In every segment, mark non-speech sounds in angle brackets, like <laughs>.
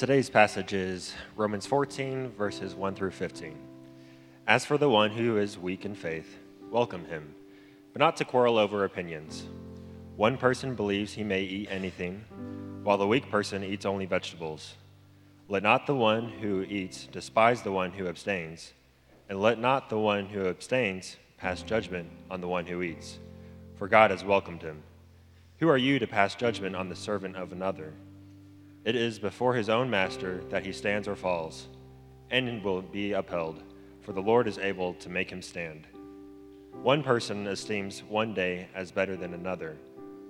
Today's passage is Romans 14, verses 1 through 15. As for the one who is weak in faith, welcome him, but not to quarrel over opinions. One person believes he may eat anything, while the weak person eats only vegetables. Let not the one who eats despise the one who abstains, and let not the one who abstains pass judgment on the one who eats, for God has welcomed him. Who are you to pass judgment on the servant of another? It is before his own master that he stands or falls, and will be upheld, for the Lord is able to make him stand. One person esteems one day as better than another,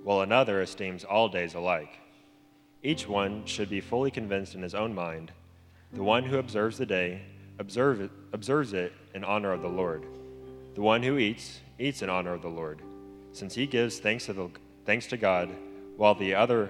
while another esteems all days alike. Each one should be fully convinced in his own mind. The one who observes the day observe it, observes it in honor of the Lord. The one who eats eats in honor of the Lord, since he gives thanks to, the, thanks to God, while the other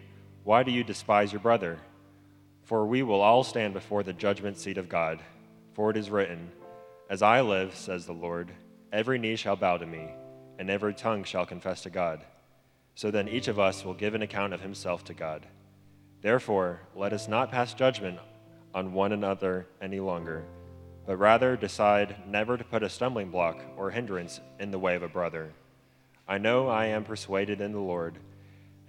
why do you despise your brother? For we will all stand before the judgment seat of God. For it is written, As I live, says the Lord, every knee shall bow to me, and every tongue shall confess to God. So then each of us will give an account of himself to God. Therefore, let us not pass judgment on one another any longer, but rather decide never to put a stumbling block or hindrance in the way of a brother. I know I am persuaded in the Lord,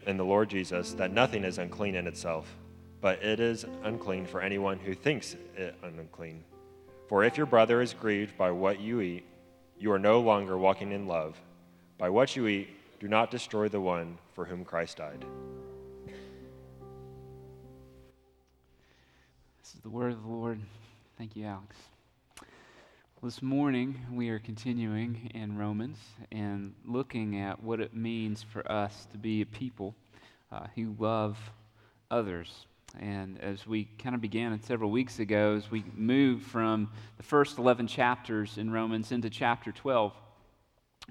in the Lord Jesus, that nothing is unclean in itself, but it is unclean for anyone who thinks it unclean. For if your brother is grieved by what you eat, you are no longer walking in love. By what you eat, do not destroy the one for whom Christ died. This is the word of the Lord. Thank you, Alex. This morning, we are continuing in Romans and looking at what it means for us to be a people uh, who love others. And as we kind of began several weeks ago, as we moved from the first 11 chapters in Romans into chapter 12,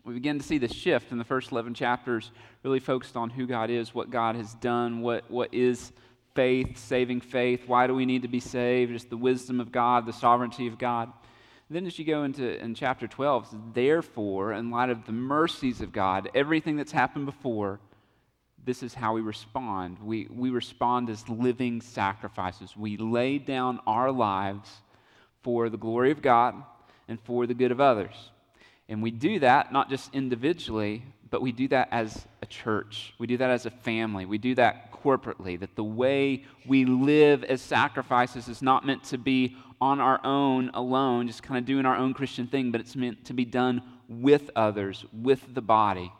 we begin to see the shift in the first 11 chapters, really focused on who God is, what God has done, what, what is faith, saving faith, why do we need to be saved, just the wisdom of God, the sovereignty of God. then as you go into in chapter 12, therefore, in light of the mercies of God, everything that's happened before, this is how we respond. We, we respond as living sacrifices. We lay down our lives for the glory of God and for the good of others. And we do that not just individually, but we do that as a church. We do that as a family. We do that corporately. That the way we live as sacrifices is not meant to be on our own alone, just kind of doing our own Christian thing, but it's meant to be done with others, with the body.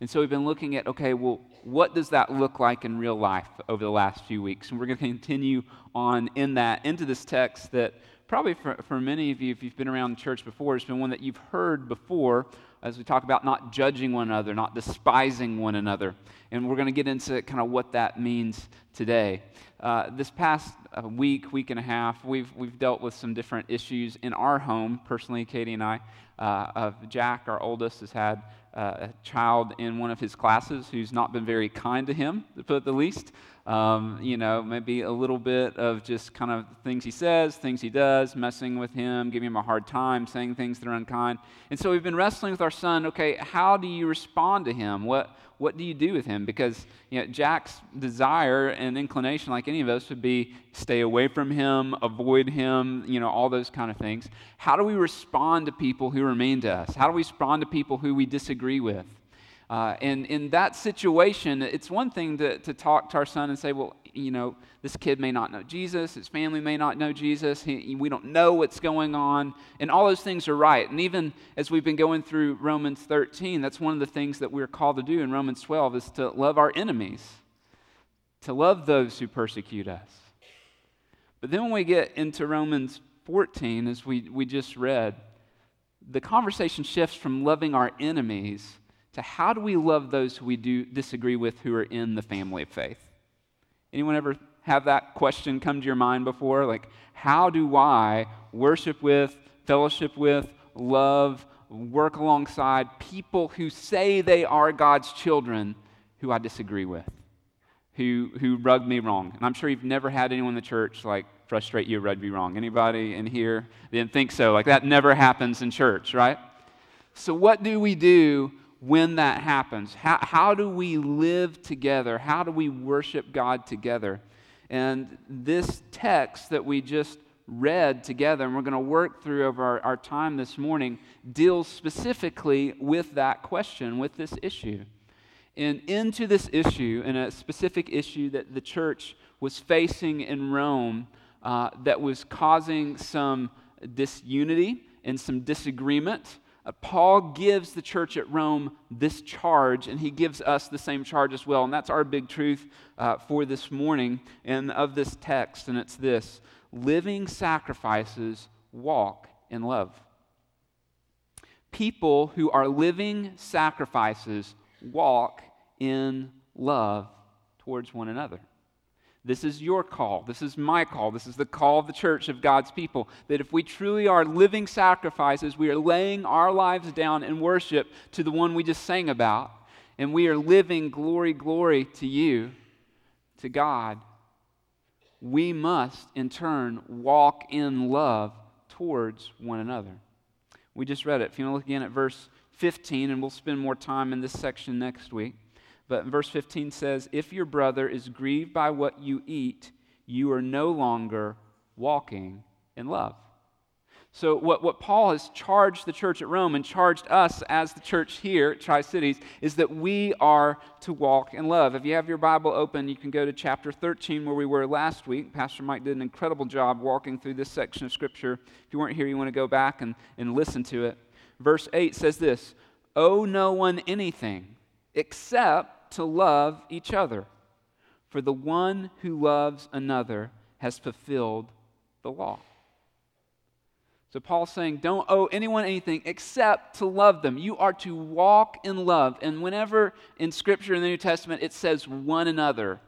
And so we've been looking at okay, well, what does that look like in real life over the last few weeks? And we're going to continue on in that, into this text that probably for, for many of you, if you've been around the church before, it's been one that you've heard before as we talk about not judging one another, not despising one another. And we're going to get into kind of what that means today. Uh, this past uh, week, week and a half, we've, we've dealt with some different issues in our home. Personally, Katie and I, uh, of Jack, our oldest, has had a child in one of his classes who's not been very kind to him, to put the least. Um, you know, maybe a little bit of just kind of things he says, things he does, messing with him, giving him a hard time, saying things that are unkind. And so we've been wrestling with our son. Okay, how do you respond to him? What what do you do with him? Because you know, Jack's desire and inclination, like any of us, would be stay away from him, avoid him, you know, all those kind of things. How do we respond to people who are mean to us? How do we respond to people who we disagree with? Uh, and in that situation, it's one thing to, to talk to our son and say, well, you know, this kid may not know Jesus, his family may not know Jesus, he, we don't know what's going on, and all those things are right. And even as we've been going through Romans 13, that's one of the things that we're called to do in Romans 12 is to love our enemies, to love those who persecute us. But then when we get into Romans 14, as we, we just read, the conversation shifts from loving our enemies to how do we love those who we do disagree with who are in the family of faith? Anyone ever have that question come to your mind before? Like, how do I worship with, fellowship with, love, work alongside people who say they are God's children who I disagree with, who, who rug me wrong? And I'm sure you've never had anyone in the church like frustrate you, rug me wrong. Anybody in here didn't think so? Like, that never happens in church, right? So, what do we do when that happens? How, how do we live together? How do we worship God together? And this text that we just read together, and we're going to work through over our, our time this morning, deals specifically with that question, with this issue. And into this issue, and a specific issue that the church was facing in Rome uh, that was causing some disunity and some disagreement uh, Paul gives the church at Rome this charge, and he gives us the same charge as well. And that's our big truth uh, for this morning and of this text. And it's this living sacrifices walk in love. People who are living sacrifices walk in love towards one another. This is your call. This is my call. This is the call of the church of God's people. That if we truly are living sacrifices, we are laying our lives down in worship to the one we just sang about, and we are living glory, glory to you, to God, we must in turn walk in love towards one another. We just read it. If you want to look again at verse 15, and we'll spend more time in this section next week. But verse 15 says, If your brother is grieved by what you eat, you are no longer walking in love. So, what, what Paul has charged the church at Rome and charged us as the church here at Tri Cities is that we are to walk in love. If you have your Bible open, you can go to chapter 13 where we were last week. Pastor Mike did an incredible job walking through this section of Scripture. If you weren't here, you want to go back and, and listen to it. Verse 8 says this Owe no one anything except to love each other. For the one who loves another has fulfilled the law. So Paul's saying, don't owe anyone anything except to love them. You are to walk in love. And whenever in Scripture in the New Testament it says one another,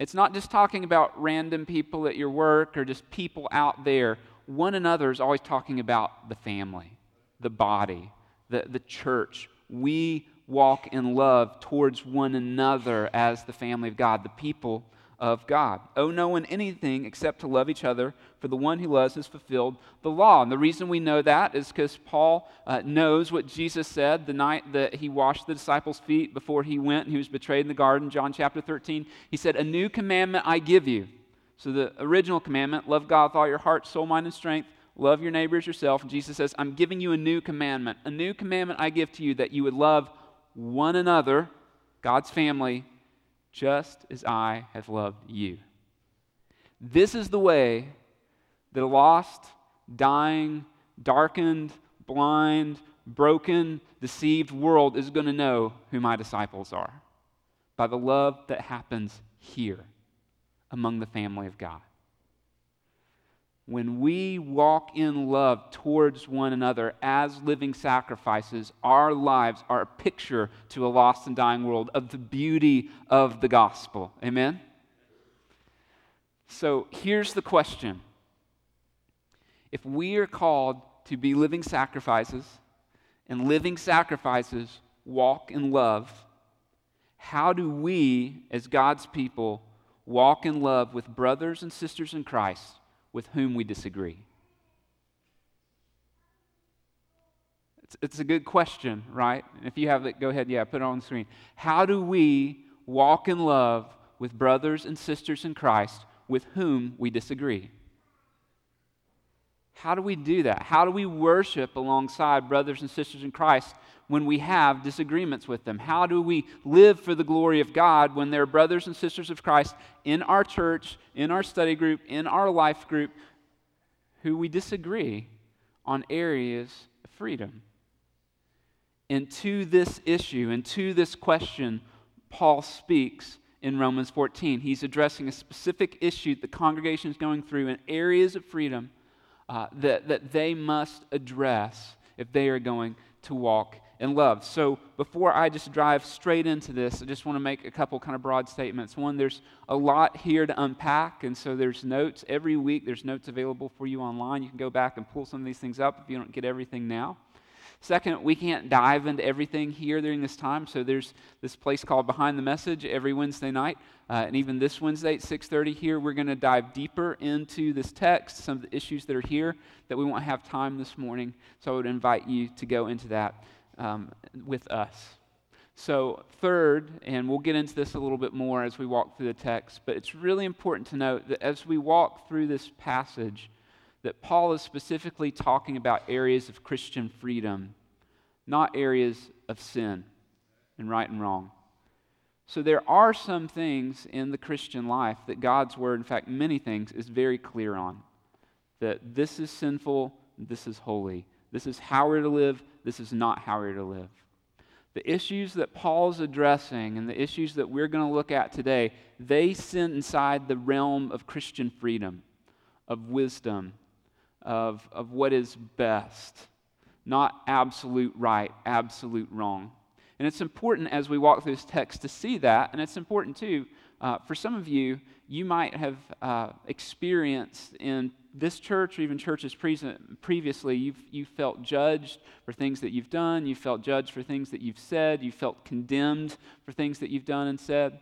it's not just talking about random people at your work or just people out there. One another is always talking about the family, the body, the, the church. We walk in love towards one another as the family of God, the people of God. Owe no one anything except to love each other, for the one who loves has fulfilled the law. And the reason we know that is because Paul uh, knows what Jesus said the night that he washed the disciples' feet before he went and he was betrayed in the garden, John chapter 13. He said, A new commandment I give you. So the original commandment, love God with all your heart, soul, mind, and strength. Love your neighbors yourself. And Jesus says, I'm giving you a new commandment. A new commandment I give to you that you would love one another, God's family, just as I have loved you. This is the way that a lost, dying, darkened, blind, broken, deceived world is going to know who my disciples are by the love that happens here among the family of God when we walk in love towards one another as living sacrifices, our lives are a picture to a lost and dying world of the beauty of the gospel. Amen? So here's the question If we are called to be living sacrifices, and living sacrifices walk in love, how do we, as God's people, walk in love with brothers and sisters in Christ? With whom we disagree? It's, it's a good question, right? If you have it, go ahead, yeah, put it on the screen. How do we walk in love with brothers and sisters in Christ with whom we disagree? How do we do that? How do we worship alongside brothers and sisters in Christ when we have disagreements with them? How do we live for the glory of God when there are brothers and sisters of Christ in our church, in our study group, in our life group who we disagree on areas of freedom? And to this issue and to this question, Paul speaks in Romans 14. He's addressing a specific issue the congregation is going through in areas of freedom uh, that, that they must address if they are going to walk in love. So before I just drive straight into this, I just want to make a couple kind of broad statements. One, there's a lot here to unpack, and so there's notes. Every week, there's notes available for you online. You can go back and pull some of these things up if you don't get everything now. Second, we can't dive into everything here during this time, so there's this place called Behind the Message every Wednesday night, uh, and even this Wednesday at 6:30 here, we're going to dive deeper into this text, some of the issues that are here that we won't have time this morning. So I would invite you to go into that um, with us. So, third, and we'll get into this a little bit more as we walk through the text, but it's really important to note that as we walk through this passage, that Paul is specifically talking about areas of Christian freedom, not areas of sin and right and wrong. So there are some things in the Christian life that God's word, in fact, many things, is very clear on. That this is sinful, this is holy. This is how we're to live, this is not how we're to live. The issues that Paul's addressing and the issues that we're going to look at today, they sit inside the realm of Christian freedom, of wisdom, of, of what is best, not absolute right, absolute wrong. And it's important as we walk through this text to see that, and it's important too. Uh, for some of you, you might have uh, experienced in this church or even churches pre- previously, you've, you felt judged for things that you've done, you felt judged for things that you've said, you felt condemned for things that you've done and said.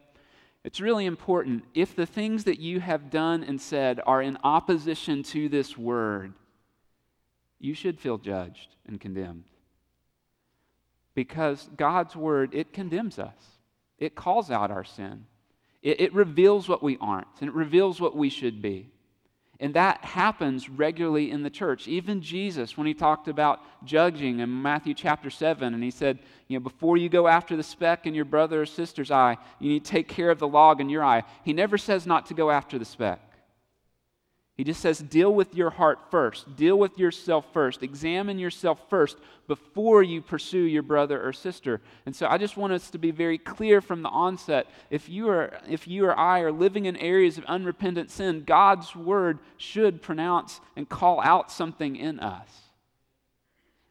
It's really important. If the things that you have done and said are in opposition to this word, you should feel judged and condemned. Because God's word, it condemns us, it calls out our sin, it, it reveals what we aren't, and it reveals what we should be. And that happens regularly in the church. Even Jesus, when he talked about judging in Matthew chapter 7, and he said, you know, before you go after the speck in your brother or sister's eye, you need to take care of the log in your eye. He never says not to go after the speck. He just says, deal with your heart first. Deal with yourself first. Examine yourself first before you pursue your brother or sister. And so I just want us to be very clear from the onset. If you, are, if you or I are living in areas of unrepentant sin, God's word should pronounce and call out something in us.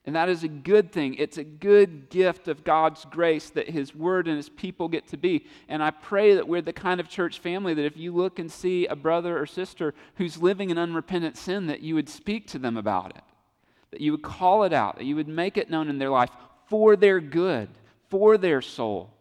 And that is a good thing. It's a good gift of God's grace that His Word and His people get to be. And I pray that we're the kind of church family that if you look and see a brother or sister who's living in unrepentant sin, that you would speak to them about it, that you would call it out, that you would make it known in their life for their good, for their soul.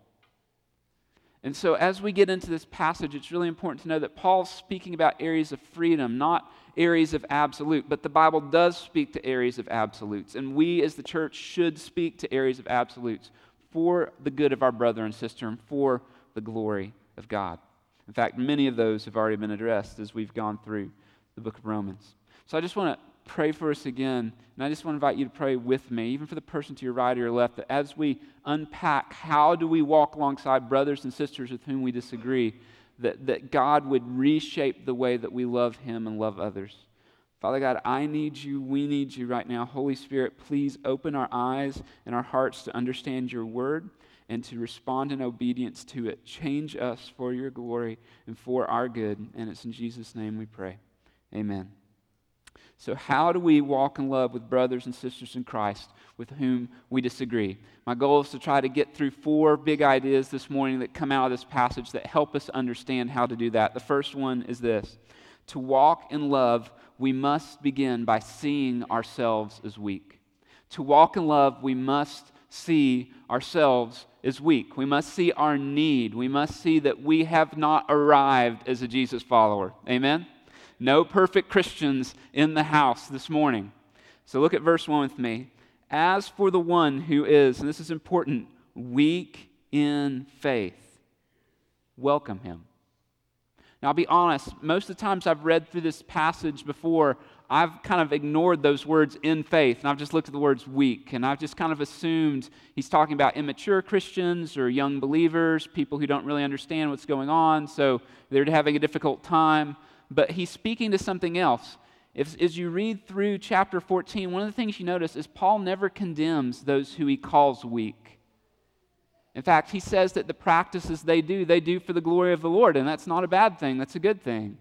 And so, as we get into this passage, it's really important to know that Paul's speaking about areas of freedom, not areas of absolute, but the Bible does speak to areas of absolutes. And we as the church should speak to areas of absolutes for the good of our brother and sister and for the glory of God. In fact, many of those have already been addressed as we've gone through the book of Romans. So I just want to pray for us again. And I just want to invite you to pray with me, even for the person to your right or your left, that as we unpack how do we walk alongside brothers and sisters with whom we disagree, that, that God would reshape the way that we love Him and love others. Father God, I need you. We need you right now. Holy Spirit, please open our eyes and our hearts to understand your word and to respond in obedience to it. Change us for your glory and for our good. And it's in Jesus' name we pray. Amen. So, how do we walk in love with brothers and sisters in Christ with whom we disagree? My goal is to try to get through four big ideas this morning that come out of this passage that help us understand how to do that. The first one is this To walk in love, we must begin by seeing ourselves as weak. To walk in love, we must see ourselves as weak. We must see our need. We must see that we have not arrived as a Jesus follower. Amen? No perfect Christians in the house this morning. So look at verse 1 with me. As for the one who is, and this is important, weak in faith, welcome him. Now, I'll be honest, most of the times I've read through this passage before, I've kind of ignored those words in faith, and I've just looked at the words weak, and I've just kind of assumed he's talking about immature Christians or young believers, people who don't really understand what's going on, so they're having a difficult time but he's speaking to something else. If, as you read through chapter 14, one of the things you notice is Paul never condemns those who he calls weak. In fact, he says that the practices they do, they do for the glory of the Lord, and that's not a bad thing, that's a good thing.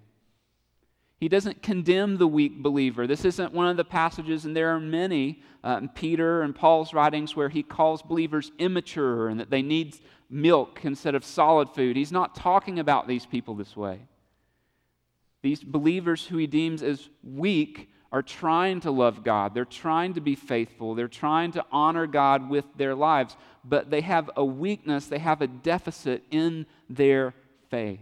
He doesn't condemn the weak believer. This isn't one of the passages, and there are many uh, in Peter and Paul's writings where he calls believers immature and that they need milk instead of solid food. He's not talking about these people this way. These believers who he deems as weak are trying to love God. They're trying to be faithful. They're trying to honor God with their lives, but they have a weakness, they have a deficit in their faith.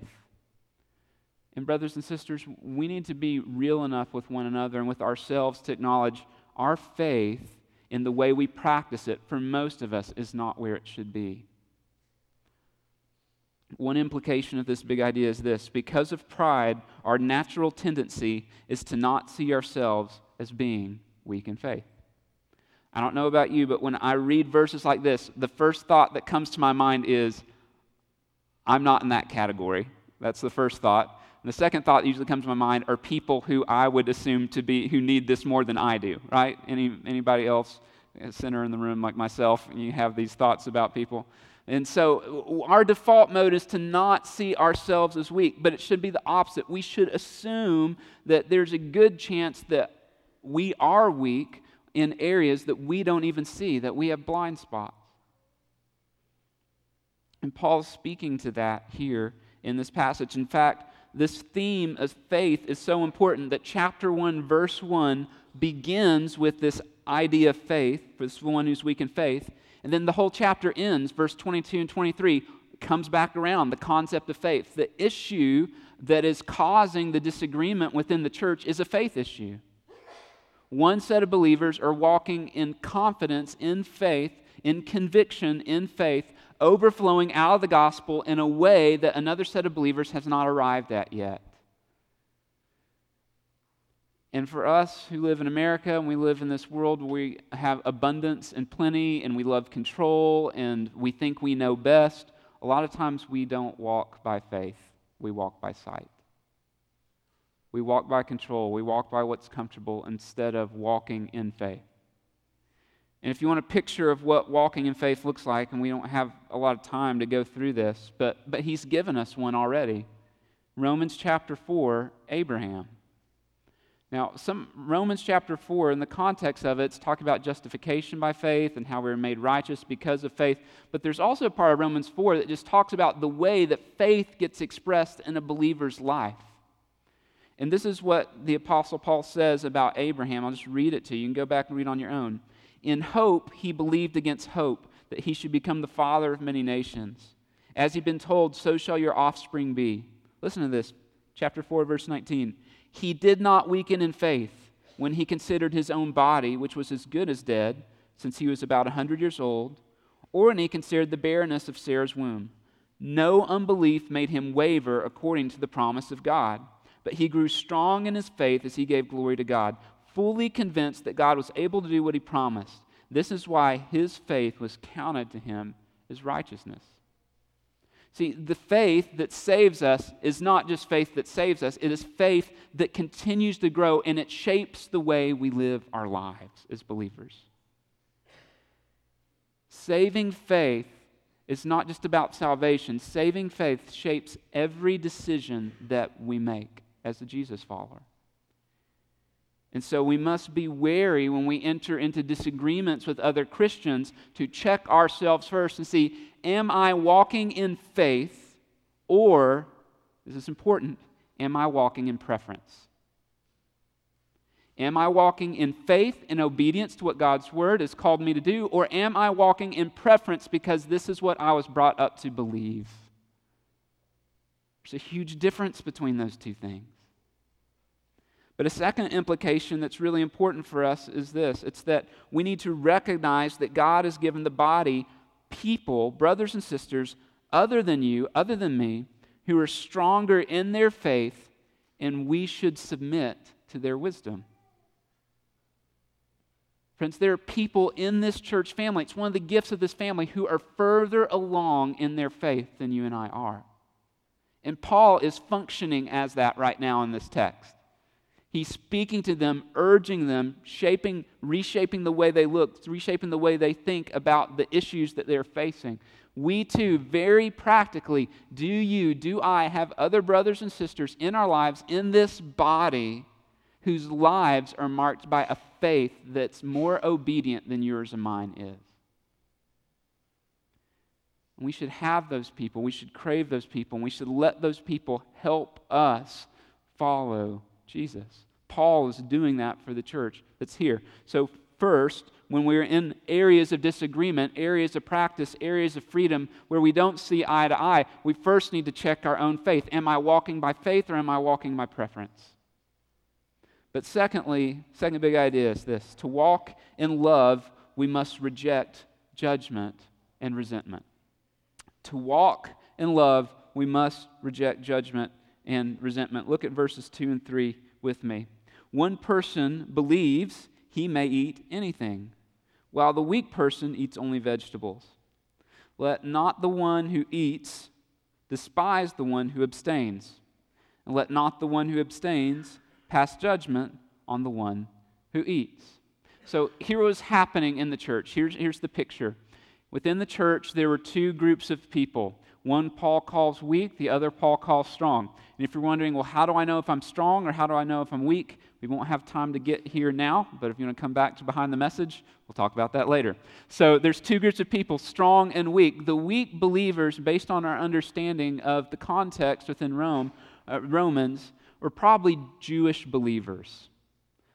And, brothers and sisters, we need to be real enough with one another and with ourselves to acknowledge our faith in the way we practice it, for most of us, is not where it should be. One implication of this big idea is this because of pride, our natural tendency is to not see ourselves as being weak in faith. I don't know about you, but when I read verses like this, the first thought that comes to my mind is, I'm not in that category. That's the first thought. And the second thought that usually comes to my mind are people who I would assume to be who need this more than I do, right? Any anybody else, a sinner in the room like myself, and you have these thoughts about people. And so our default mode is to not see ourselves as weak, but it should be the opposite. We should assume that there's a good chance that we are weak in areas that we don't even see, that we have blind spots. And Paul's speaking to that here in this passage. In fact, this theme of faith is so important that chapter 1, verse 1 begins with this idea of faith for this one who's weak in faith. And then the whole chapter ends, verse 22 and 23, comes back around the concept of faith. The issue that is causing the disagreement within the church is a faith issue. One set of believers are walking in confidence, in faith, in conviction, in faith, overflowing out of the gospel in a way that another set of believers has not arrived at yet. And for us who live in America and we live in this world where we have abundance and plenty and we love control and we think we know best, a lot of times we don't walk by faith, we walk by sight. We walk by control, we walk by what's comfortable instead of walking in faith. And if you want a picture of what walking in faith looks like, and we don't have a lot of time to go through this, but, but he's given us one already. Romans chapter 4, Abraham. Now, some Romans chapter 4, in the context of it, it's talking about justification by faith and how we're made righteous because of faith. But there's also a part of Romans 4 that just talks about the way that faith gets expressed in a believer's life. And this is what the Apostle Paul says about Abraham. I'll just read it to you. You can go back and read on your own. In hope, he believed against hope that he should become the father of many nations. As he'd been told, so shall your offspring be. Listen to this, chapter 4, verse 19. He did not weaken in faith when he considered his own body, which was as good as dead, since he was about a 100 years old, or when he considered the barrenness of Sarah's womb. No unbelief made him waver according to the promise of God, but he grew strong in his faith as he gave glory to God fully convinced that God was able to do what he promised. This is why his faith was counted to him as righteousness. See, the faith that saves us is not just faith that saves us, it is faith that continues to grow and it shapes the way we live our lives as believers. Saving faith is not just about salvation, saving faith shapes every decision that we make as a Jesus follower. And so we must be wary when we enter into disagreements with other Christians to check ourselves first and see am I walking in faith or, this is important, am I walking in preference? Am I walking in faith and obedience to what God's word has called me to do, or am I walking in preference because this is what I was brought up to believe? There's a huge difference between those two things. But a second implication that's really important for us is this it's that we need to recognize that God has given the body people, brothers and sisters, other than you, other than me, who are stronger in their faith, and we should submit to their wisdom. Friends, there are people in this church family, it's one of the gifts of this family, who are further along in their faith than you and I are. And Paul is functioning as that right now in this text. He's speaking to them, urging them, shaping, reshaping the way they look, reshaping the way they think about the issues that they're facing. we too, very practically, do you, do I have other brothers and sisters in our lives, in this body, whose lives are marked by a faith that's more obedient than yours and mine is? We should have those people. We should crave those people. And we should let those people help us follow Jesus. Paul is doing that for the church that's here. So, first, when we're in areas of disagreement, areas of practice, areas of freedom where we don't see eye to eye, we first need to check our own faith. Am I walking by faith or am I walking by preference? But secondly, second big idea is this to walk in love, we must reject judgment and resentment. To walk in love, we must reject judgment and resentment. Look at verses 2 and 3 with me. One person believes he may eat anything, while the weak person eats only vegetables. Let not the one who eats despise the one who abstains, and let not the one who abstains pass judgment on the one who eats. So here was happening in the church. Here's, here's the picture. Within the church, there were two groups of people. One Paul calls weak, the other Paul calls strong. And if you're wondering, well, how do I know if I'm strong or how do I know if I'm weak? We won't have time to get here now, but if you want to come back to behind the message, we'll talk about that later. So there's two groups of people, strong and weak. The weak believers, based on our understanding of the context within Rome, uh, Romans, were probably Jewish believers.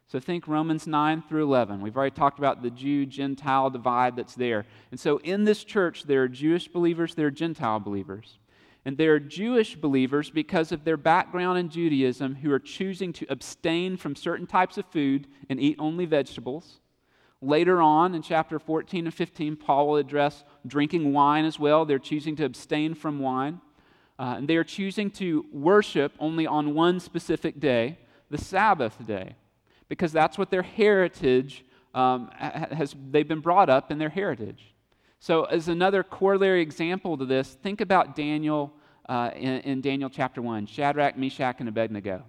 So think Romans 9 through 11. We've already talked about the Jew Gentile divide that's there. And so in this church, there are Jewish believers, there are Gentile believers. And they're Jewish believers because of their background in Judaism who are choosing to abstain from certain types of food and eat only vegetables. Later on in chapter 14 and 15, Paul will address drinking wine as well. They're choosing to abstain from wine. Uh, and they are choosing to worship only on one specific day, the Sabbath day, because that's what their heritage um, has, they've been brought up in their heritage. So, as another corollary example to this, think about Daniel uh, in, in Daniel chapter 1 Shadrach, Meshach, and Abednego.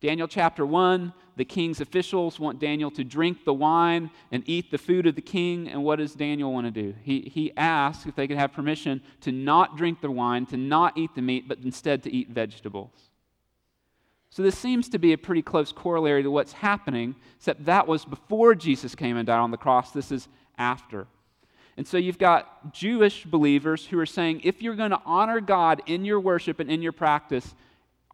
Daniel chapter 1, the king's officials want Daniel to drink the wine and eat the food of the king. And what does Daniel want to do? He, he asks if they could have permission to not drink the wine, to not eat the meat, but instead to eat vegetables. So this seems to be a pretty close corollary to what's happening, except that was before Jesus came and died on the cross. This is after. And so you've got Jewish believers who are saying if you're going to honor God in your worship and in your practice,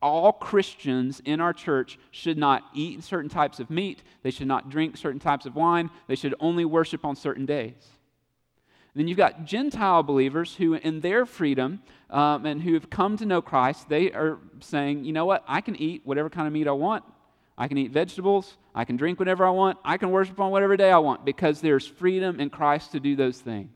all Christians in our church should not eat certain types of meat, they should not drink certain types of wine, they should only worship on certain days. Then you've got Gentile believers who, in their freedom um, and who have come to know Christ, they are saying, you know what, I can eat whatever kind of meat I want. I can eat vegetables. I can drink whatever I want. I can worship on whatever day I want because there's freedom in Christ to do those things.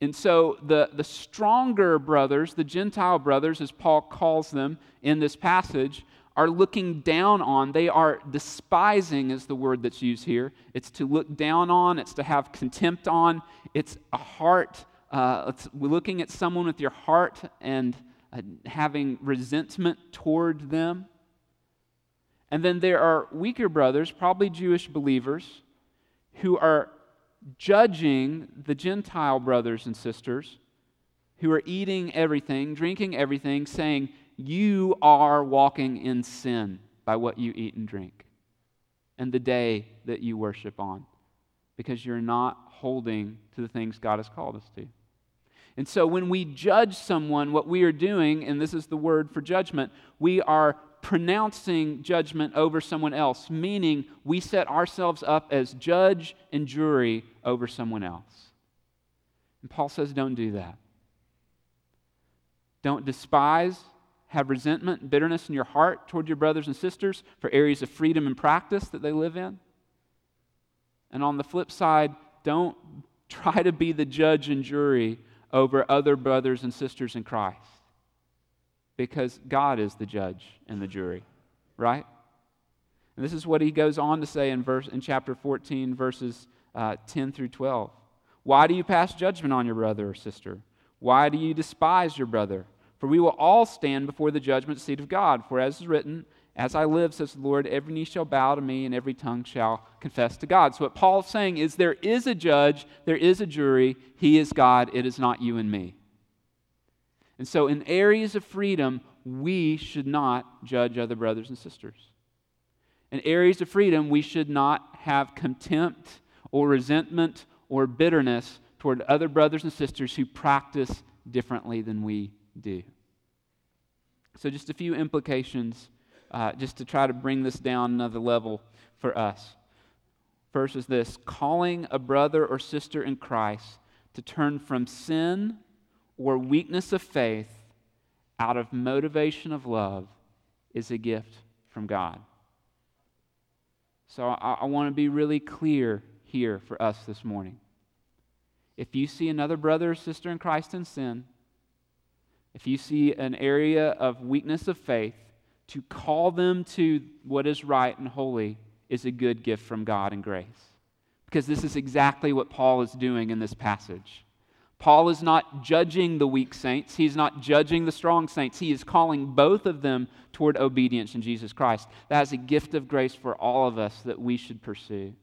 And so the, the stronger brothers, the Gentile brothers, as Paul calls them in this passage, are looking down on. They are despising, is the word that's used here. It's to look down on, it's to have contempt on. It's a heart, uh, it's looking at someone with your heart and uh, having resentment toward them. And then there are weaker brothers, probably Jewish believers, who are judging the Gentile brothers and sisters who are eating everything, drinking everything, saying, You are walking in sin by what you eat and drink, and the day that you worship on, because you're not holding to the things God has called us to. And so when we judge someone, what we are doing, and this is the word for judgment, we are pronouncing judgment over someone else, meaning we set ourselves up as judge and jury over someone else. And Paul says, don't do that. Don't despise, have resentment, bitterness in your heart toward your brothers and sisters for areas of freedom and practice that they live in. And on the flip side, don't <laughs> try to be the judge and jury over other brothers and sisters in Christ because God is the judge and the jury, right? And this is what he goes on to say in, verse, in chapter 14, verses uh, 10 through 12. Why do you pass judgment on your brother or sister? Why do you despise your brother? For we will all stand before the judgment seat of God. For as is written, As I live, says the Lord, every knee shall bow to me and every tongue shall confess to God. So, what Paul's saying is there is a judge, there is a jury. He is God, it is not you and me. And so, in areas of freedom, we should not judge other brothers and sisters. In areas of freedom, we should not have contempt or resentment or bitterness toward other brothers and sisters who practice differently than we do. So, just a few implications, uh, just to try to bring this down another level for us. First is this calling a brother or sister in Christ to turn from sin or weakness of faith out of motivation of love is a gift from God. So I, I want to be really clear here for us this morning. If you see another brother or sister in Christ in sin, if you see an area of weakness of faith, to call them to what is right and holy is a good gift from God and grace. Because this is exactly what Paul is doing in this passage. Paul is not judging the weak saints, he's not judging the strong saints. He is calling both of them toward obedience in Jesus Christ. That is a gift of grace for all of us that we should pursue.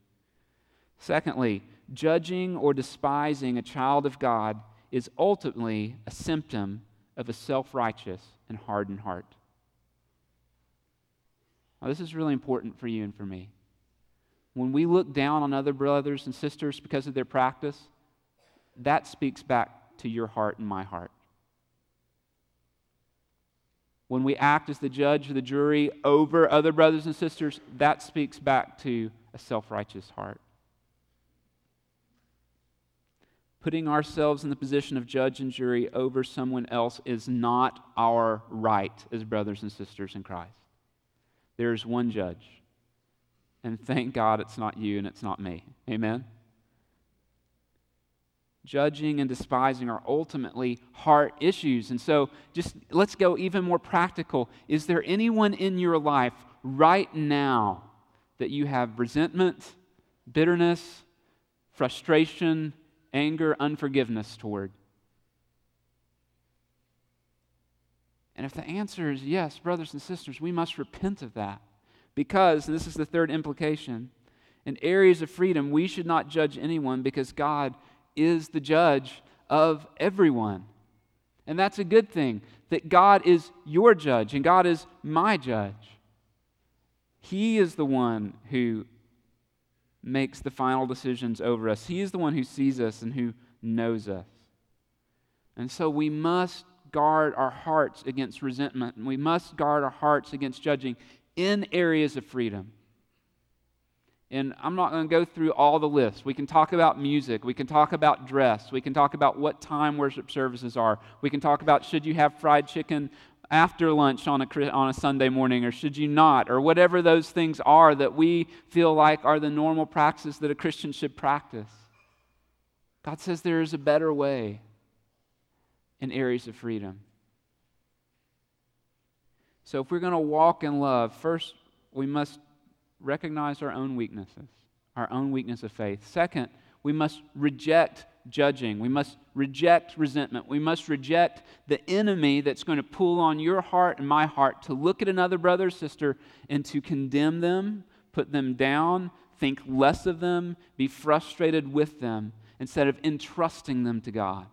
Secondly, judging or despising a child of God is ultimately a symptom of a self righteous and hardened heart. Now, this is really important for you and for me. When we look down on other brothers and sisters because of their practice, that speaks back to your heart and my heart. When we act as the judge or the jury over other brothers and sisters, that speaks back to a self righteous heart. Putting ourselves in the position of judge and jury over someone else is not our right as brothers and sisters in Christ. There is one judge. And thank God it's not you and it's not me. Amen? Judging and despising are ultimately heart issues. And so, just let's go even more practical. Is there anyone in your life right now that you have resentment, bitterness, frustration, anger, unforgiveness toward? And if the answer is yes, brothers and sisters, we must repent of that. Because, and this is the third implication, in areas of freedom, we should not judge anyone because God is the judge of everyone. And that's a good thing that God is your judge and God is my judge. He is the one who makes the final decisions over us, He is the one who sees us and who knows us. And so we must guard our hearts against resentment, and we must guard our hearts against judging in areas of freedom. And I'm not going to go through all the lists. We can talk about music. We can talk about dress. We can talk about what time worship services are. We can talk about should you have fried chicken after lunch on a, on a Sunday morning or should you not, or whatever those things are that we feel like are the normal practices that a Christian should practice. God says there is a better way in areas of freedom. So if we're going to walk in love, first we must recognize our own weaknesses, our own weakness of faith. Second, we must reject judging. We must reject resentment. We must reject the enemy that's going to pull on your heart and my heart to look at another brother or sister and to condemn them, put them down, think less of them, be frustrated with them, instead of entrusting them to God.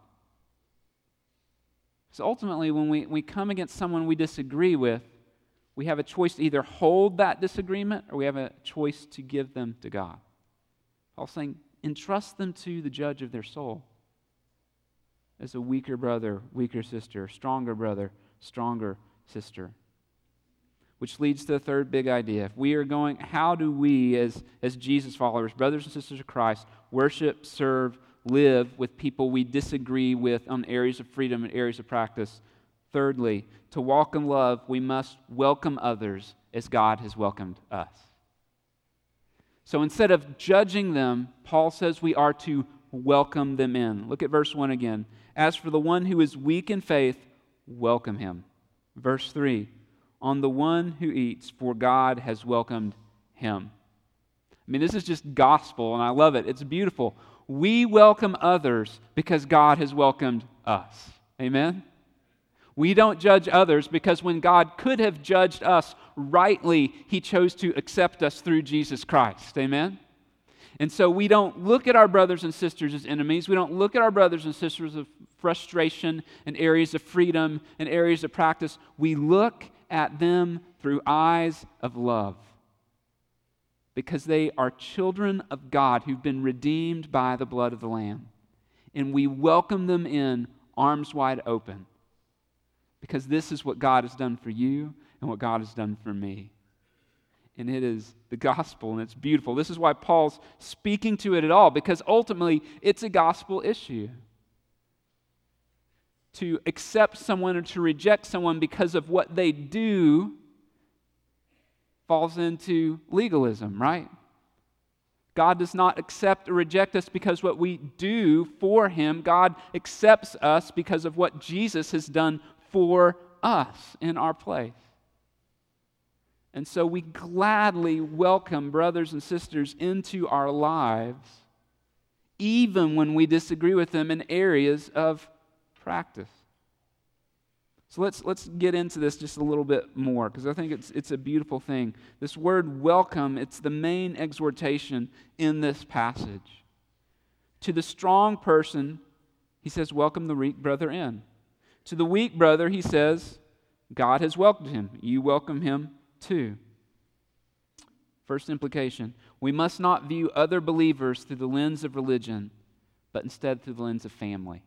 So ultimately, when we, we come against someone we disagree with, we have a choice to either hold that disagreement or we have a choice to give them to God. Paul's saying, entrust them to the judge of their soul as a weaker brother, weaker sister, stronger brother, stronger sister. Which leads to the third big idea. If we are going, how do we, as, as Jesus followers, brothers and sisters of Christ, worship, serve, live with people we disagree with on areas of freedom and areas of practice Thirdly, to walk in love, we must welcome others as God has welcomed us. So instead of judging them, Paul says we are to welcome them in. Look at verse 1 again. As for the one who is weak in faith, welcome him. Verse 3 On the one who eats, for God has welcomed him. I mean, this is just gospel, and I love it. It's beautiful. We welcome others because God has welcomed us. Amen? We don't judge others because when God could have judged us rightly He chose to accept us through Jesus Christ. Amen? And so we don't look at our brothers and sisters as enemies. We don't look at our brothers and sisters of frustration and areas of freedom and areas of practice. We look at them through eyes of love because they are children of God who've been redeemed by the blood of the Lamb. And we welcome them in arms wide open because this is what God has done for you and what God has done for me. And it is the gospel, and it's beautiful. This is why Paul's speaking to it at all, because ultimately it's a gospel issue. To accept someone or to reject someone because of what they do falls into legalism, right? God does not accept or reject us because what we do for him. God accepts us because of what Jesus has done for us in our place. And so we gladly welcome brothers and sisters into our lives, even when we disagree with them in areas of practice. So let's, let's get into this just a little bit more because I think it's, it's a beautiful thing. This word welcome, it's the main exhortation in this passage. To the strong person, he says, Welcome the weak brother in. To the weak brother, he says, God has welcomed him. You welcome him too. First implication we must not view other believers through the lens of religion, but instead through the lens of family.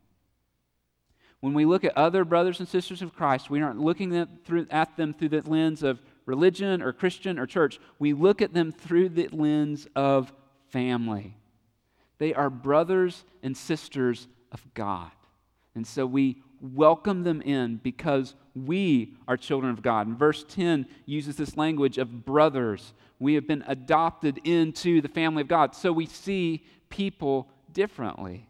When we look at other brothers and sisters of Christ, we aren't looking at, them through the lens of religion or Christian or church. We look at them through the lens of family. They are brothers and sisters of God. And so we welcome them in because we are children of God. And verse 10 uses this language of brothers. We have been adopted into the family of God. So we see people differently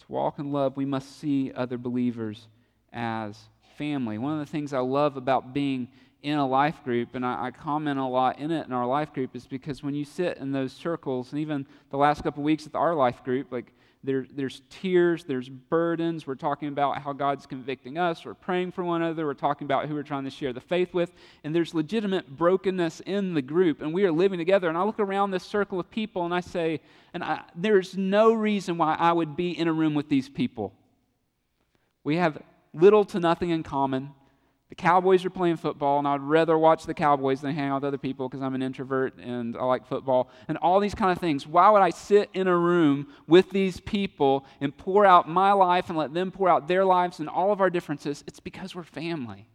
To walk in love, we must see other believers as family. One of the things I love about being in a life group, and I, I, comment a lot in it in our life group, is because when you sit in those circles, and even the last couple of weeks at our life group, like there, there's tears, there's burdens. We're talking about how God's convicting us. We're praying for one another. We're talking about who we're trying to share the faith with. And there's legitimate brokenness in the group. And we are living together. And I look around this circle of people and I say, and I, there's no reason why I would be in a room with these people. We have little to nothing in common. The Cowboys are playing football, and I'd rather watch the Cowboys than hang out with other people because I'm an introvert and I like football, and all these kind of things. Why would I sit in a room with these people and pour out my life and let them pour out their lives and all of our differences? It's because we're family.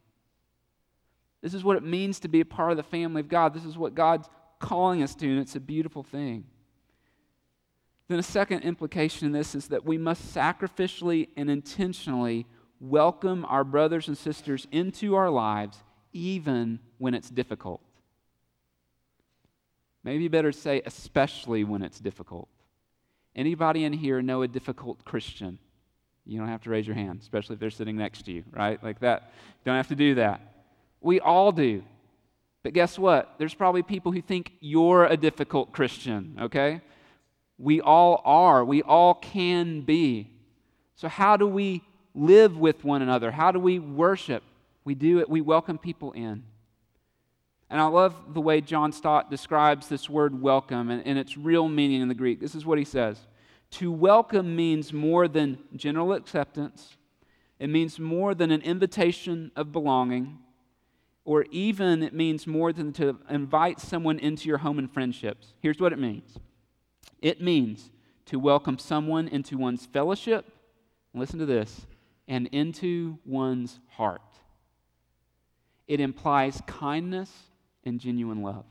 This is what it means to be a part of the family of God. This is what God's calling us to, and it's a beautiful thing. Then, a second implication in this is that we must sacrificially and intentionally welcome our brothers and sisters into our lives even when it's difficult. Maybe better say, especially when it's difficult. Anybody in here know a difficult Christian? You don't have to raise your hand, especially if they're sitting next to you, right? Like that. Don't have to do that. We all do. But guess what? There's probably people who think you're a difficult Christian, okay? We all are. We all can be. So, how do we live with one another? How do we worship? We do it, we welcome people in. And I love the way John Stott describes this word welcome and, and, its real meaning in the Greek. This is what he says To welcome means more than general acceptance, it means more than an invitation of belonging, or even it means more than to invite someone into your home and friendships. Here's what it means it means to welcome someone into one's fellowship. Listen to this and into one's heart. It implies kindness and genuine love.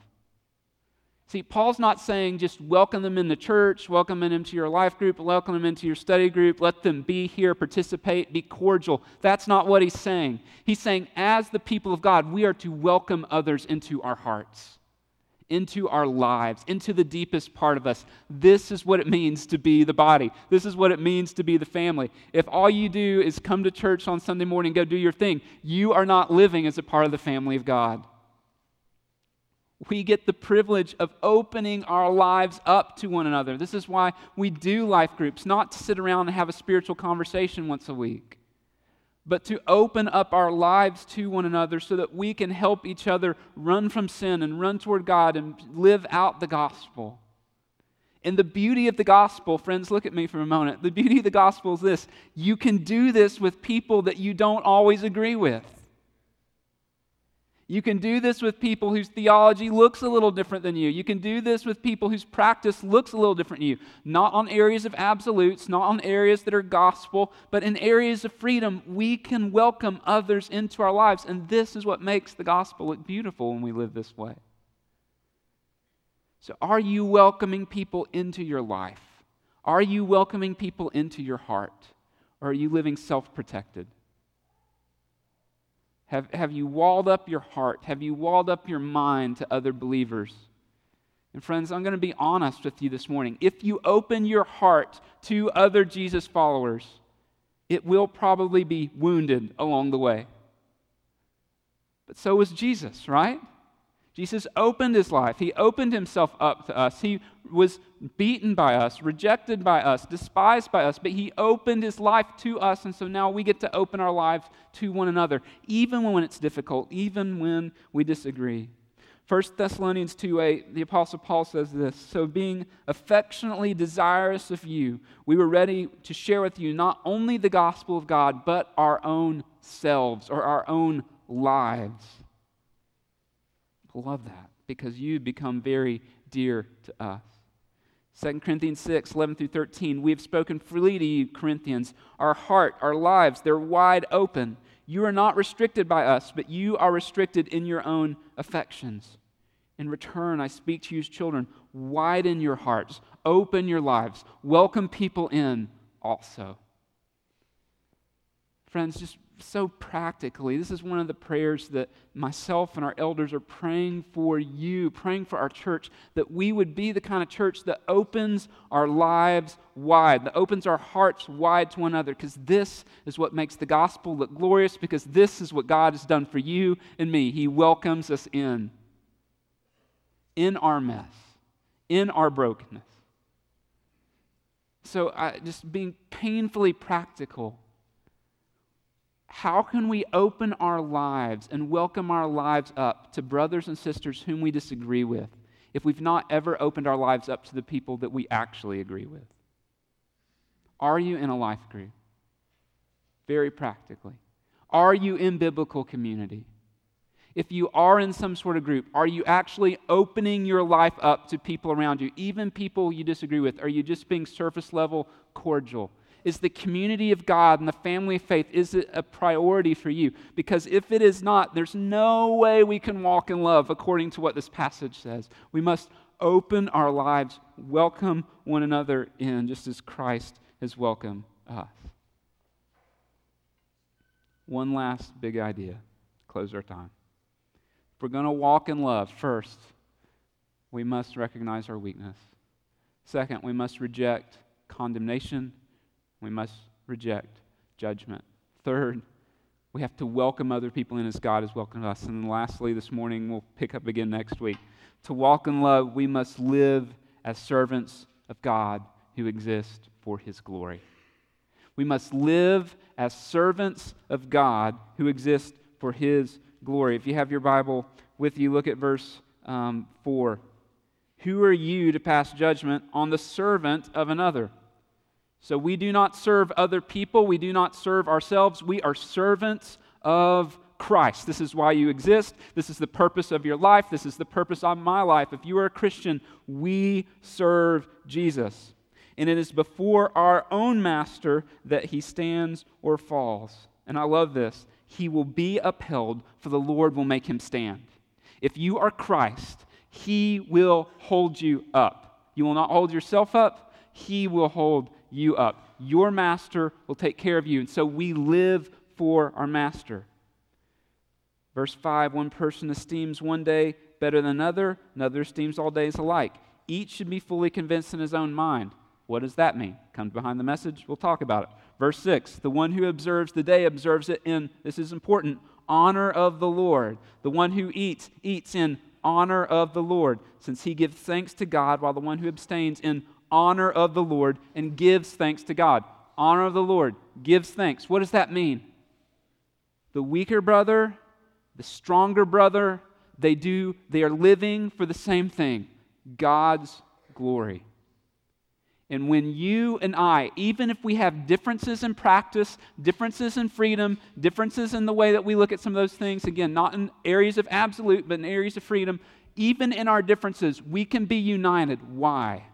See, Paul's not saying just welcome them in the church, welcome them into your life group, welcome them into your study group, let them be here, participate, be cordial. That's not what he's saying. He's saying, as the people of God, we are to welcome others into our hearts into our lives, into the deepest part of us. This is what it means to be the body. This is what it means to be the family. If all you do is come to church on Sunday morning go do your thing, you are not living as a part of the family of God. We get the privilege of opening our lives up to one another. This is why we do life groups, not to sit around and have a spiritual conversation once a week, but to open up our lives to one another so that we can help each other run from sin and run toward God and live out the gospel. And the beauty of the gospel, friends, look at me for a moment. The beauty of the gospel is this you can do this with people that you don't always agree with. You can do this with people whose theology looks a little different than you. You can do this with people whose practice looks a little different than you. Not on areas of absolutes, not on areas that are gospel, but in areas of freedom. We can welcome others into our lives. And this is what makes the gospel look beautiful when we live this way. So, are you welcoming people into your life? Are you welcoming people into your heart? Or are you living self protected? Have, have you walled up your heart? Have you walled up your mind to other believers? And friends, I'm going to be honest with you this morning. If you open your heart to other Jesus followers, it will probably be wounded along the way. But so was Jesus, right? Jesus opened his life. He opened himself up to us. He was beaten by us, rejected by us, despised by us, but he opened his life to us. And so now we get to open our lives to one another, even when it's difficult, even when we disagree. 1 Thessalonians 2 8, the Apostle Paul says this So, being affectionately desirous of you, we were ready to share with you not only the gospel of God, but our own selves or our own lives love that because you become very dear to us. 2 Corinthians 6, 11 through 13. We have spoken freely to you, Corinthians. Our heart, our lives, they're wide open. You are not restricted by us, but you are restricted in your own affections. In return, I speak to you as children. Widen your hearts, open your lives, welcome people in also. Friends, just so practically. This is one of the prayers that myself and our elders are praying for you, praying for our church, that we would be the kind of church that opens our lives wide, that opens our hearts wide to one another, because this is what makes the gospel look glorious, because this is what God has done for you and me. He welcomes us in, in our mess, in our brokenness. So, just being painfully practical how can we open our lives and welcome our lives up to brothers and sisters whom we disagree with if we've not ever opened our lives up to the people that we actually agree with? Are you in a life group? Very practically. Are you in biblical community? If you are in some sort of group, are you actually opening your life up to people around you, even people you disagree with? Are you just being surface level cordial? Is the community of God and the family of faith, is it a priority for you? Because if it is not, there's no way we can walk in love according to what this passage says. We must open our lives, welcome one another in, just as Christ has welcomed us. One last big idea, close our time. If we're going to walk in love, first, we must recognize our weakness. Second, we must reject condemnation we must reject judgment. Third, we have to welcome other people in as God has welcomed us. And lastly, this morning, we'll pick up again next week. To walk in love, we must live as servants of God who exist for his glory. We must live as servants of God who exist for his glory. If you have your Bible with you, look at verse um, 4. Who are you to pass judgment on the servant of another? So we do not serve other people, we do not serve ourselves. We are servants of Christ. This is why you exist. This is the purpose of your life. This is the purpose of my life. If you are a Christian, we serve Jesus. And it is before our own master that he stands or falls. And I love this. He will be upheld, for the Lord will make him stand. If you are Christ, he will hold you up. You will not hold yourself up, he will hold you up. Your master will take care of you. And so we live for our master. Verse 5 One person esteems one day better than another, another esteems all days alike. Each should be fully convinced in his own mind. What does that mean? Comes behind the message. We'll talk about it. Verse 6 The one who observes the day observes it in, this is important, honor of the Lord. The one who eats, eats in honor of the Lord, since he gives thanks to God, while the one who abstains in honor of the Lord and gives thanks to God. Honor of the Lord, gives thanks. What does that mean? the weaker brother, the stronger brother, they do, they are living for the same thing God's glory. And when you and I, even if we have differences in practice, differences in freedom, differences in the way that we look at some of those things, again, not in areas of absolute, but in areas of freedom, even in our differences, we can be united. Why?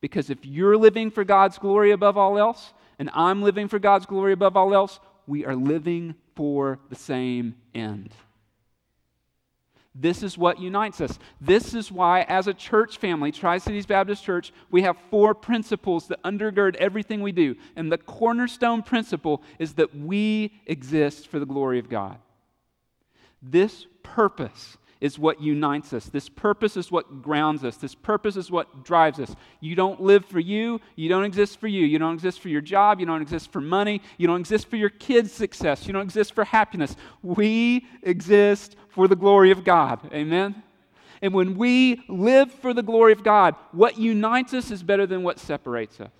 Because if you're living for God's glory above all else, and I'm living for God's glory above all else, we are living for the same end. This is what unites us. This is why, as a church family, Tri Cities Baptist Church, we have four principles that undergird everything we do. And the cornerstone principle is that we exist for the glory of God. This purpose is what unites us. This purpose is what grounds us. This purpose is what drives us. You don't live for you. You don't exist for you. You don't exist for your job. You don't exist for money. You don't exist for your kids' success. You don't exist for happiness. We exist for the glory of God. Amen? And when we live for the glory of God, what unites us is better than what separates us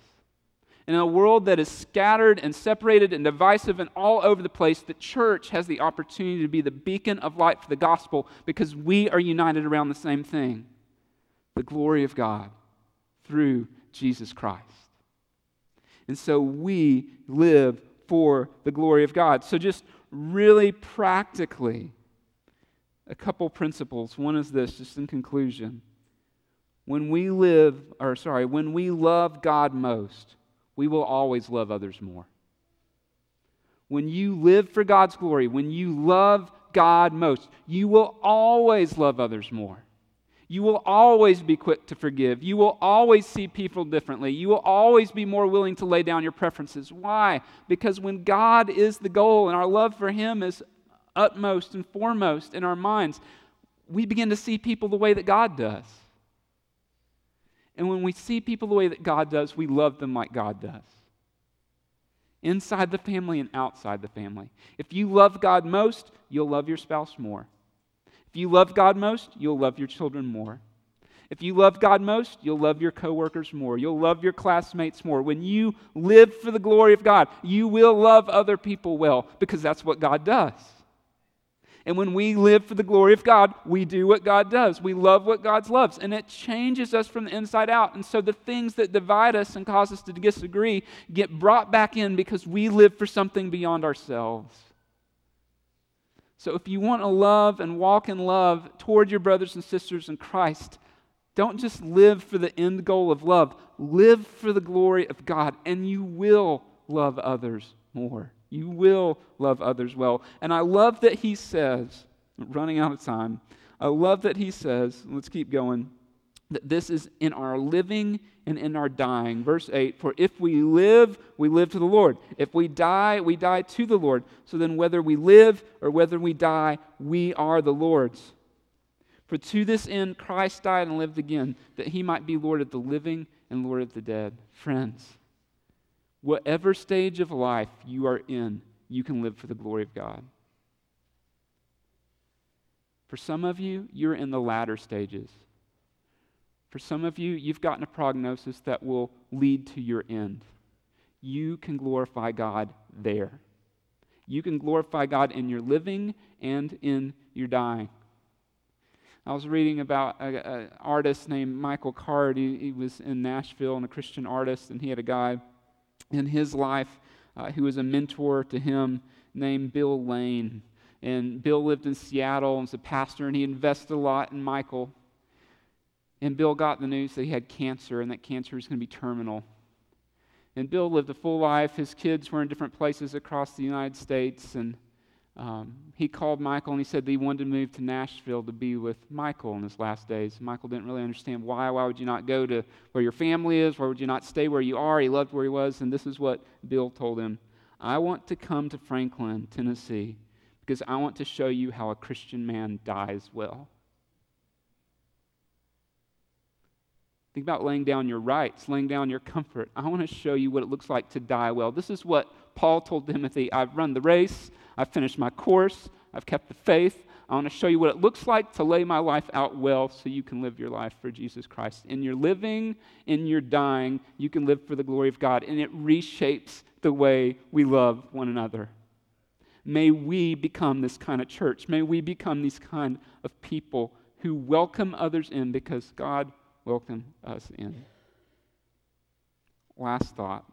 in a world that is scattered and separated and divisive and all over the place, the church has the opportunity to be the beacon of light for the gospel because we are united around the same thing the glory of God through Jesus Christ. And so we live for the glory of God. So, just really practically, a couple principles. One is this, just in conclusion. When we live, or sorry, when we love God most, we will always love others more. When you live for God's glory, when you love God most, you will always love others more. You will always be quick to forgive. You will always see people differently. You will always be more willing to lay down your preferences. Why? Because when God is the goal and our love for Him is utmost and foremost in our minds, we begin to see people the way that God does. And when we see people the way that God does, we love them like God does. Inside the family and outside the family. If you love God most, you'll love your spouse more. If you love God most, you'll love your children more. If you love God most, you'll love your coworkers more. You'll love your classmates more. When you live for the glory of God, you will love other people well because that's what God does. And when we live for the glory of God, we do what God does. We love what God loves. And it changes us from the inside out. And so the things that divide us and cause us to disagree get brought back in because we live for something beyond ourselves. So if you want to love and walk in love toward your brothers and sisters in Christ, don't just live for the end goal of love, live for the glory of God, and you will love others more. You will love others well. And I love that he says, running out of time, I love that he says, let's keep going, that this is in our living and in our dying. Verse 8 For if we live, we live to the Lord. If we die, we die to the Lord. So then, whether we live or whether we die, we are the Lord's. For to this end Christ died and lived again, that he might be Lord of the living and Lord of the dead. Friends, Whatever stage of life you are in, you can live for the glory of God. For some of you, you're in the latter stages. For some of you, you've gotten a prognosis that will lead to your end. You can glorify God there. You can glorify God in your living and in your dying. I was reading about an artist named Michael Card. He, he was in Nashville and a Christian artist, and he had a guy in his life uh, who was a mentor to him named Bill Lane. And Bill lived in Seattle and was a pastor, and he invested a lot in Michael. And Bill got the news that he had cancer and that cancer was going to be terminal. And Bill lived a full life. His kids were in different places across the United States, and um, he called Michael and he said that he wanted to move to Nashville to be with Michael in his last days. Michael didn't really understand why. Why would you not go to where your family is? Why would you not stay where you are? He loved where he was. And this is what Bill told him I want to come to Franklin, Tennessee, because I want to show you how a Christian man dies well. Think about laying down your rights, laying down your comfort. I want to show you what it looks like to die well. This is what Paul told Timothy I've run the race, I've finished my course, I've kept the faith. I want to show you what it looks like to lay my life out well so you can live your life for Jesus Christ. In your living, in your dying, you can live for the glory of God, and it reshapes the way we love one another. May we become this kind of church. May we become these kind of people who welcome others in because God welcomed us in. Last thought.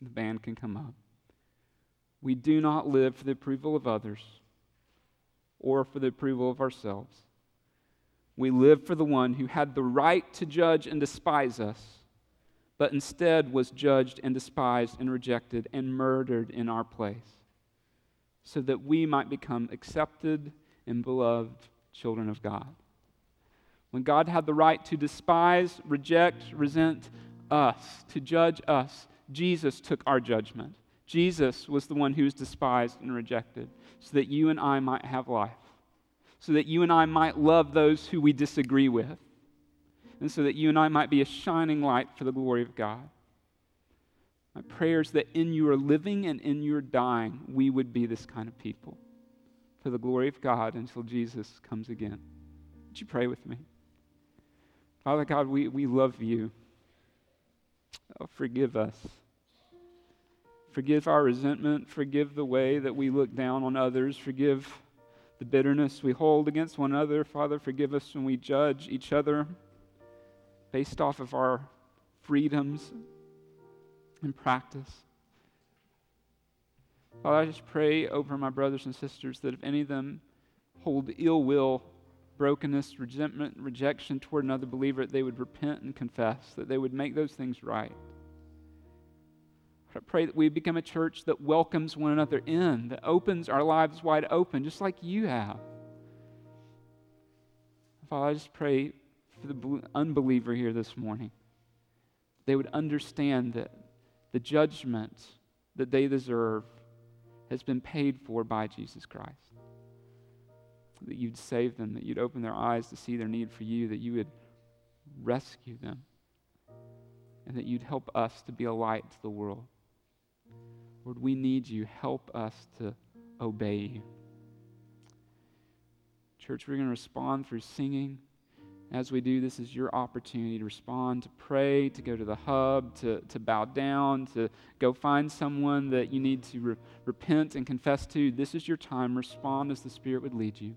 The band can come up. We do not live for the approval of others or for the approval of ourselves. We live for the one who had the right to judge and despise us, but instead was judged and despised and rejected and murdered in our place, so that we might become accepted and beloved children of God. When God had the right to despise, reject, resent us, to judge us, Jesus took our judgment. Jesus was the one who was despised and rejected so that you and I might have life, so that you and I might love those who we disagree with, and so that you and I might be a shining light for the glory of God. My prayer is that in your living and in your dying, we would be this kind of people for the glory of God until Jesus comes again. Would you pray with me? Father God, we, we love you. Oh, forgive us. Forgive our resentment. Forgive the way that we look down on others. Forgive the bitterness we hold against one another. Father, forgive us when we judge each other based off of our freedoms and practice. Father, I just pray over my brothers and sisters that if any of them hold ill will, brokenness, resentment, rejection toward another believer, that they would repent and confess, that they would make those things right. I pray that we become a church that welcomes one another in, that opens our lives wide open, just like you have. Father, I just pray for the unbeliever here this morning. They would understand that the judgment that they deserve has been paid for by Jesus Christ. That you'd save them, that you'd open their eyes to see their need for you, that you would rescue them, and that you'd help us to be a light to the world. Lord, we need you. Help us to obey you. Church, we're going to respond through singing. As we do, this is your opportunity to respond, to pray, to go to the hub, to, to bow down, to go find someone that you need to re- repent and confess to. This is your time. Respond as the Spirit would lead you.